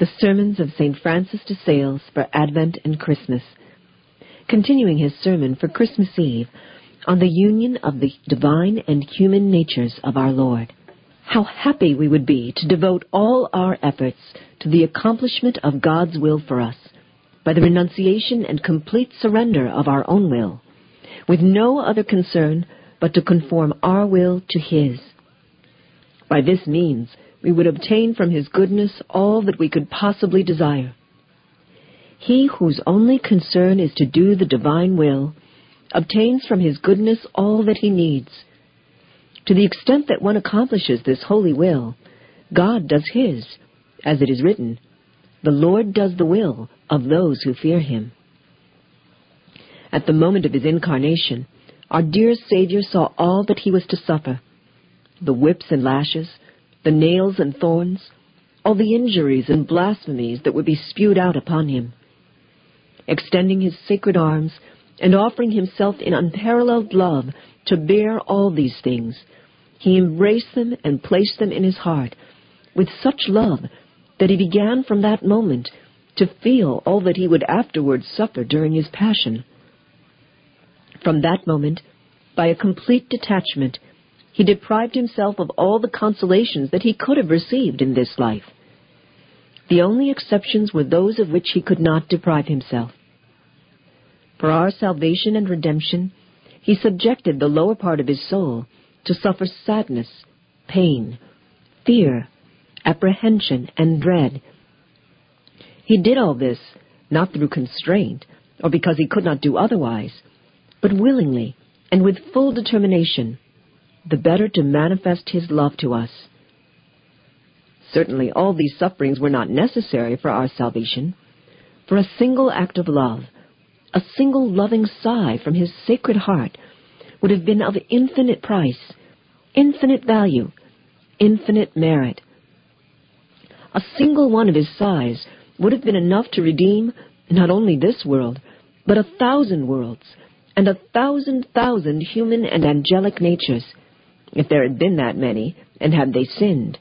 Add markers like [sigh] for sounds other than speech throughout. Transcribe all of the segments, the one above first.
the sermons of St. Francis de Sales for Advent and Christmas, continuing his sermon for Christmas Eve on the union of the divine and human natures of our Lord. How happy we would be to devote all our efforts to the accomplishment of God's will for us by the renunciation and complete surrender of our own will, with no other concern but to conform our will to His. By this means, we would obtain from his goodness all that we could possibly desire. He whose only concern is to do the divine will obtains from his goodness all that he needs. To the extent that one accomplishes this holy will, God does his, as it is written, The Lord does the will of those who fear him. At the moment of his incarnation, our dear Savior saw all that he was to suffer the whips and lashes, the nails and thorns, all the injuries and blasphemies that would be spewed out upon him. Extending his sacred arms and offering himself in unparalleled love to bear all these things, he embraced them and placed them in his heart with such love that he began from that moment to feel all that he would afterwards suffer during his passion. From that moment, by a complete detachment, he deprived himself of all the consolations that he could have received in this life. The only exceptions were those of which he could not deprive himself. For our salvation and redemption, he subjected the lower part of his soul to suffer sadness, pain, fear, apprehension, and dread. He did all this not through constraint or because he could not do otherwise, but willingly and with full determination the better to manifest his love to us. Certainly all these sufferings were not necessary for our salvation, for a single act of love, a single loving sigh from his sacred heart would have been of infinite price, infinite value, infinite merit. A single one of his sighs would have been enough to redeem not only this world, but a thousand worlds, and a thousand thousand human and angelic natures if there had been that many, and had they sinned.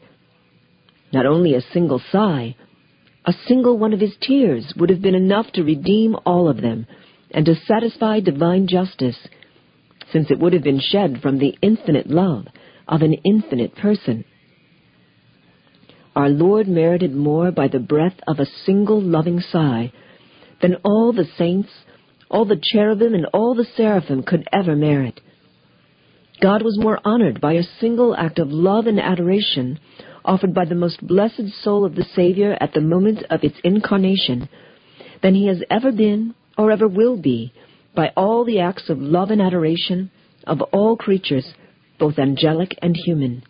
Not only a single sigh, a single one of his tears would have been enough to redeem all of them, and to satisfy divine justice, since it would have been shed from the infinite love of an infinite person. Our Lord merited more by the breath of a single loving sigh than all the saints, all the cherubim, and all the seraphim could ever merit. God was more honored by a single act of love and adoration offered by the most blessed soul of the Savior at the moment of its incarnation than he has ever been or ever will be by all the acts of love and adoration of all creatures, both angelic and human.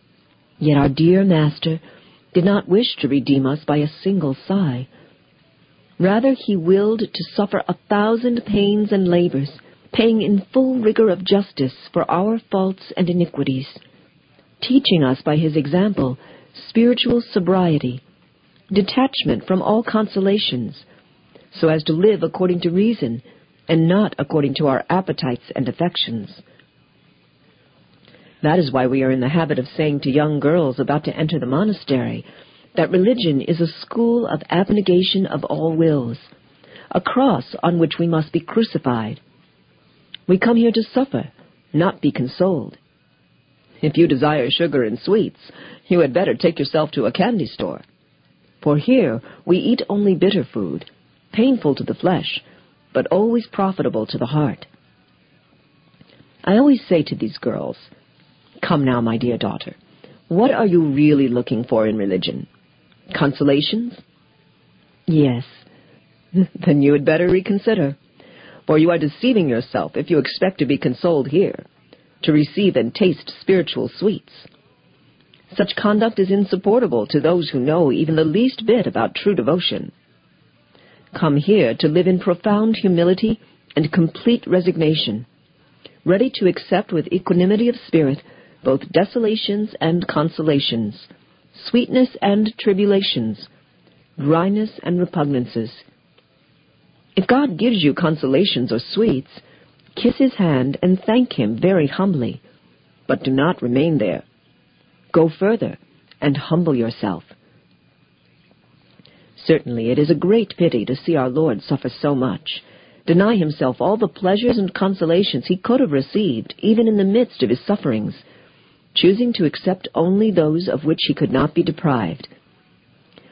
Yet our dear Master did not wish to redeem us by a single sigh. Rather, he willed to suffer a thousand pains and labors paying in full rigor of justice for our faults and iniquities, teaching us by his example spiritual sobriety, detachment from all consolations, so as to live according to reason and not according to our appetites and affections. That is why we are in the habit of saying to young girls about to enter the monastery that religion is a school of abnegation of all wills, a cross on which we must be crucified, we come here to suffer, not be consoled. If you desire sugar and sweets, you had better take yourself to a candy store. For here we eat only bitter food, painful to the flesh, but always profitable to the heart. I always say to these girls, Come now, my dear daughter, what are you really looking for in religion? Consolations? Yes. [laughs] then you had better reconsider for you are deceiving yourself if you expect to be consoled here, to receive and taste spiritual sweets. Such conduct is insupportable to those who know even the least bit about true devotion. Come here to live in profound humility and complete resignation, ready to accept with equanimity of spirit both desolations and consolations, sweetness and tribulations, dryness and repugnances, if God gives you consolations or sweets, kiss his hand and thank him very humbly. But do not remain there. Go further and humble yourself. Certainly it is a great pity to see our Lord suffer so much, deny himself all the pleasures and consolations he could have received even in the midst of his sufferings, choosing to accept only those of which he could not be deprived.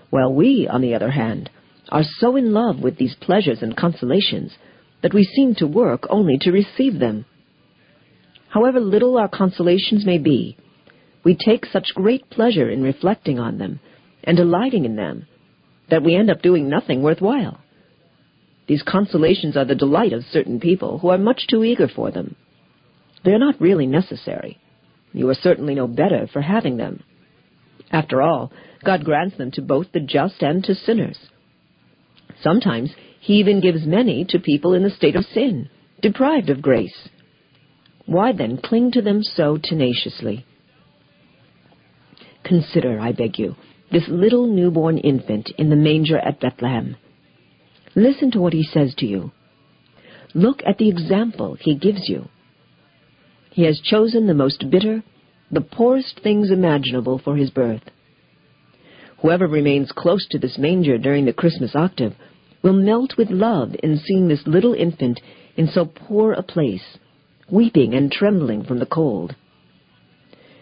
While we, on the other hand, are so in love with these pleasures and consolations that we seem to work only to receive them. However little our consolations may be, we take such great pleasure in reflecting on them and delighting in them that we end up doing nothing worthwhile. These consolations are the delight of certain people who are much too eager for them. They are not really necessary. You are certainly no better for having them. After all, God grants them to both the just and to sinners. Sometimes he even gives many to people in the state of sin, deprived of grace. Why then cling to them so tenaciously? Consider, I beg you, this little newborn infant in the manger at Bethlehem. Listen to what he says to you. Look at the example he gives you. He has chosen the most bitter, the poorest things imaginable for his birth. Whoever remains close to this manger during the Christmas octave will melt with love in seeing this little infant in so poor a place, weeping and trembling from the cold.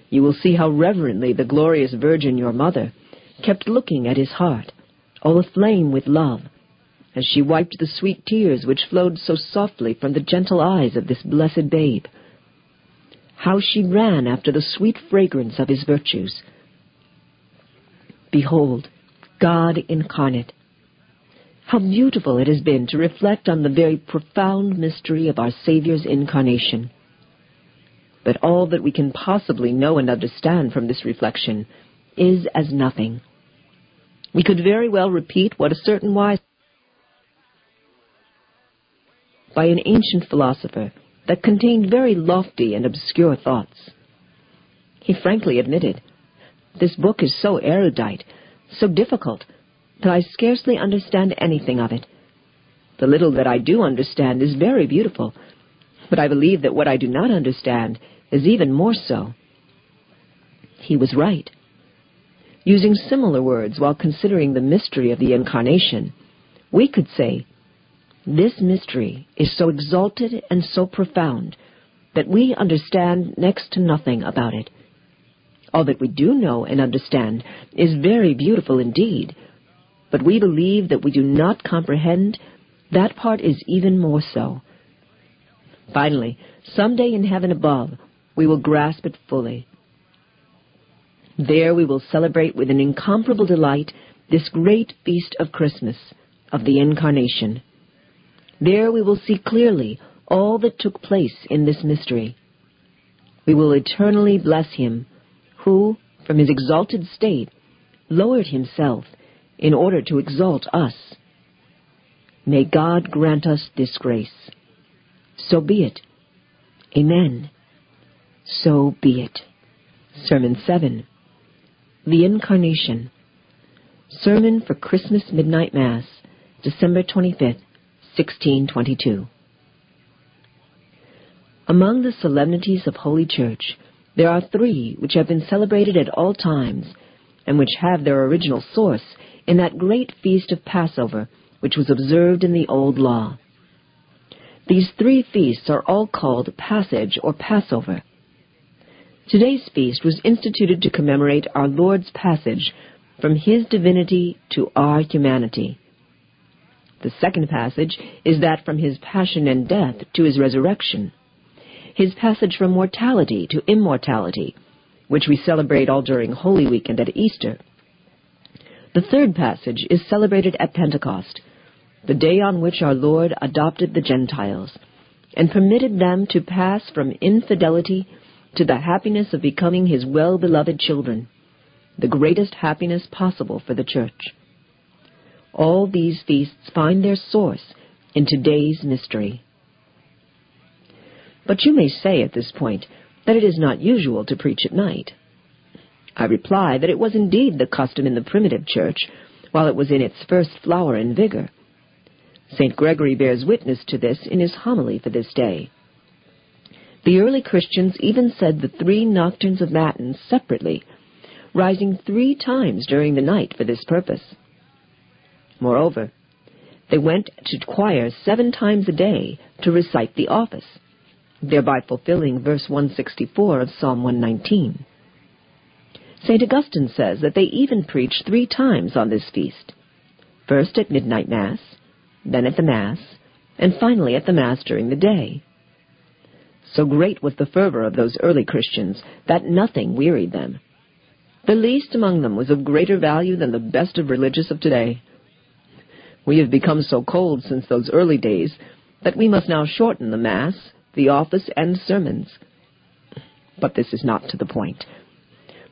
You will see how reverently the glorious Virgin, your mother, kept looking at his heart, all aflame with love, as she wiped the sweet tears which flowed so softly from the gentle eyes of this blessed babe. How she ran after the sweet fragrance of his virtues. Behold, God incarnate, how beautiful it has been to reflect on the very profound mystery of our Saviour's incarnation. But all that we can possibly know and understand from this reflection is as nothing. We could very well repeat what a certain wise by an ancient philosopher that contained very lofty and obscure thoughts. He frankly admitted, This book is so erudite, so difficult, that I scarcely understand anything of it. The little that I do understand is very beautiful, but I believe that what I do not understand is even more so. He was right. Using similar words while considering the mystery of the Incarnation, we could say, This mystery is so exalted and so profound that we understand next to nothing about it. All that we do know and understand is very beautiful indeed, but we believe that we do not comprehend, that part is even more so. Finally, someday in heaven above, we will grasp it fully. There we will celebrate with an incomparable delight this great feast of Christmas, of the Incarnation. There we will see clearly all that took place in this mystery. We will eternally bless him who, from his exalted state, lowered himself in order to exalt us. May God grant us this grace. So be it. Amen. So be it. Sermon 7. The Incarnation. Sermon for Christmas Midnight Mass, December 25th, 1622. Among the solemnities of Holy Church, there are three which have been celebrated at all times, and which have their original source in that great feast of Passover which was observed in the Old Law. These three feasts are all called Passage or Passover. Today's feast was instituted to commemorate our Lord's passage from His divinity to our humanity. The second passage is that from His passion and death to His resurrection. His passage from mortality to immortality, which we celebrate all during Holy Week and at Easter. The third passage is celebrated at Pentecost, the day on which our Lord adopted the Gentiles and permitted them to pass from infidelity to the happiness of becoming his well-beloved children, the greatest happiness possible for the church. All these feasts find their source in today's mystery. But you may say at this point that it is not usual to preach at night. I reply that it was indeed the custom in the primitive church while it was in its first flower and vigor. St. Gregory bears witness to this in his homily for this day. The early Christians even said the three nocturnes of Matins separately, rising three times during the night for this purpose. Moreover, they went to choir seven times a day to recite the office, thereby fulfilling verse 164 of Psalm 119. St. Augustine says that they even preached three times on this feast first at midnight Mass, then at the Mass, and finally at the Mass during the day. So great was the fervor of those early Christians that nothing wearied them. The least among them was of greater value than the best of religious of today. We have become so cold since those early days that we must now shorten the Mass, the office, and sermons. But this is not to the point.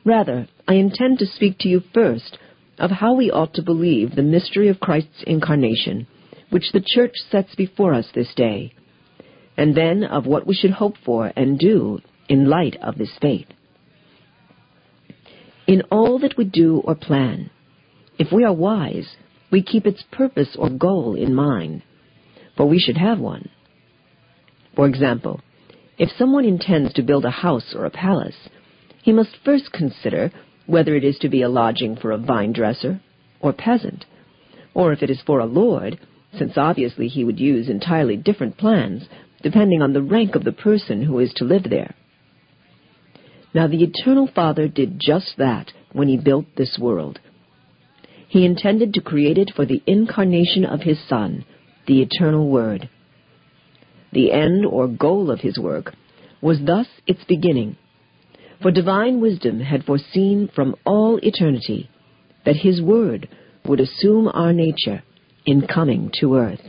Rather, I intend to speak to you first of how we ought to believe the mystery of Christ's incarnation, which the Church sets before us this day, and then of what we should hope for and do in light of this faith. In all that we do or plan, if we are wise, we keep its purpose or goal in mind, for we should have one. For example, if someone intends to build a house or a palace, he must first consider whether it is to be a lodging for a vine dresser or peasant, or if it is for a lord, since obviously he would use entirely different plans depending on the rank of the person who is to live there. Now the Eternal Father did just that when he built this world. He intended to create it for the incarnation of his Son, the Eternal Word. The end or goal of his work was thus its beginning, for divine wisdom had foreseen from all eternity that his Word would assume our nature in coming to earth.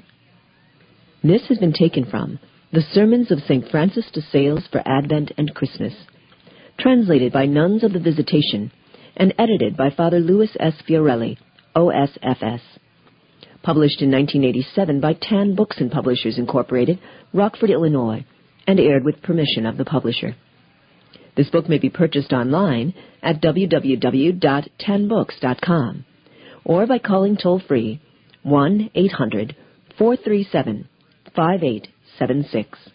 This has been taken from the Sermons of St. Francis de Sales for Advent and Christmas, translated by Nuns of the Visitation and edited by Father Louis S. Fiorelli, OSFS. Published in 1987 by Tan Books and Publishers Incorporated, Rockford, Illinois, and aired with permission of the publisher. This book may be purchased online at www.tanbooks.com or by calling toll free 1 800 437 5876.